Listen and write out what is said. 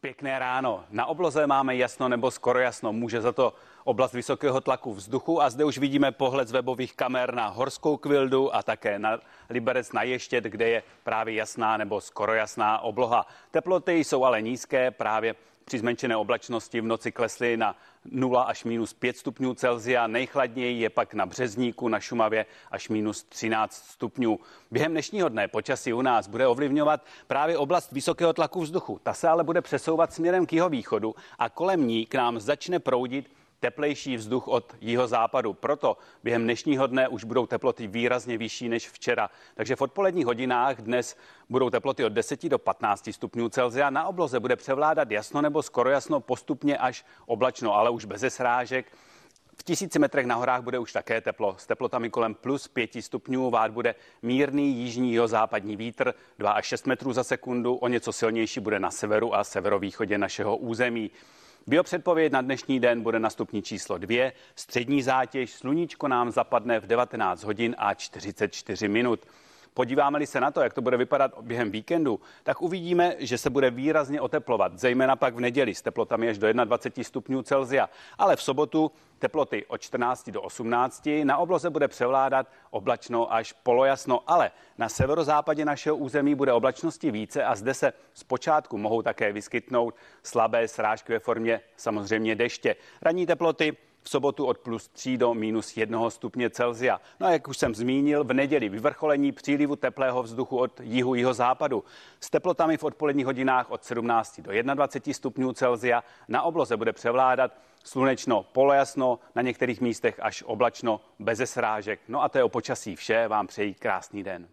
Pěkné ráno. Na obloze máme jasno nebo skoro jasno. Může za to oblast vysokého tlaku vzduchu a zde už vidíme pohled z webových kamer na Horskou kvildu a také na Liberec na Ještět, kde je právě jasná nebo skoro jasná obloha. Teploty jsou ale nízké, právě při zmenšené oblačnosti v noci klesly na 0 až minus 5 stupňů Celzia. Nejchladněji je pak na Březníku, na Šumavě až minus 13 stupňů. Během dnešního dne počasí u nás bude ovlivňovat právě oblast vysokého tlaku vzduchu. Ta se ale bude přesouvat směrem k jeho východu a kolem ní k nám začne proudit teplejší vzduch od západu. Proto během dnešního dne už budou teploty výrazně vyšší než včera. Takže v odpoledních hodinách dnes budou teploty od 10 do 15 stupňů Celzia. Na obloze bude převládat jasno nebo skoro jasno postupně až oblačno, ale už bez srážek. V tisíci metrech na horách bude už také teplo. S teplotami kolem plus 5 stupňů vád bude mírný jižní západní vítr 2 až 6 metrů za sekundu. O něco silnější bude na severu a severovýchodě našeho území. Biopředpověď na dnešní den bude na stupni číslo 2. Střední zátěž sluníčko nám zapadne v 19 hodin a 44 minut. Podíváme-li se na to, jak to bude vypadat během víkendu, tak uvidíme, že se bude výrazně oteplovat, zejména pak v neděli s teplotami až do 21 stupňů Celzia. Ale v sobotu teploty od 14 do 18, na obloze bude převládat oblačno až polojasno, ale na severozápadě našeho území bude oblačnosti více a zde se zpočátku mohou také vyskytnout slabé srážky ve formě samozřejmě deště. Ranní teploty v sobotu od plus 3 do minus 1 stupně Celzia. No a jak už jsem zmínil, v neděli vyvrcholení přílivu teplého vzduchu od jihu jeho západu. S teplotami v odpoledních hodinách od 17 do 21 stupňů Celzia. Na obloze bude převládat slunečno, polojasno, na některých místech až oblačno, bez srážek. No a to je o počasí vše. Vám přeji krásný den.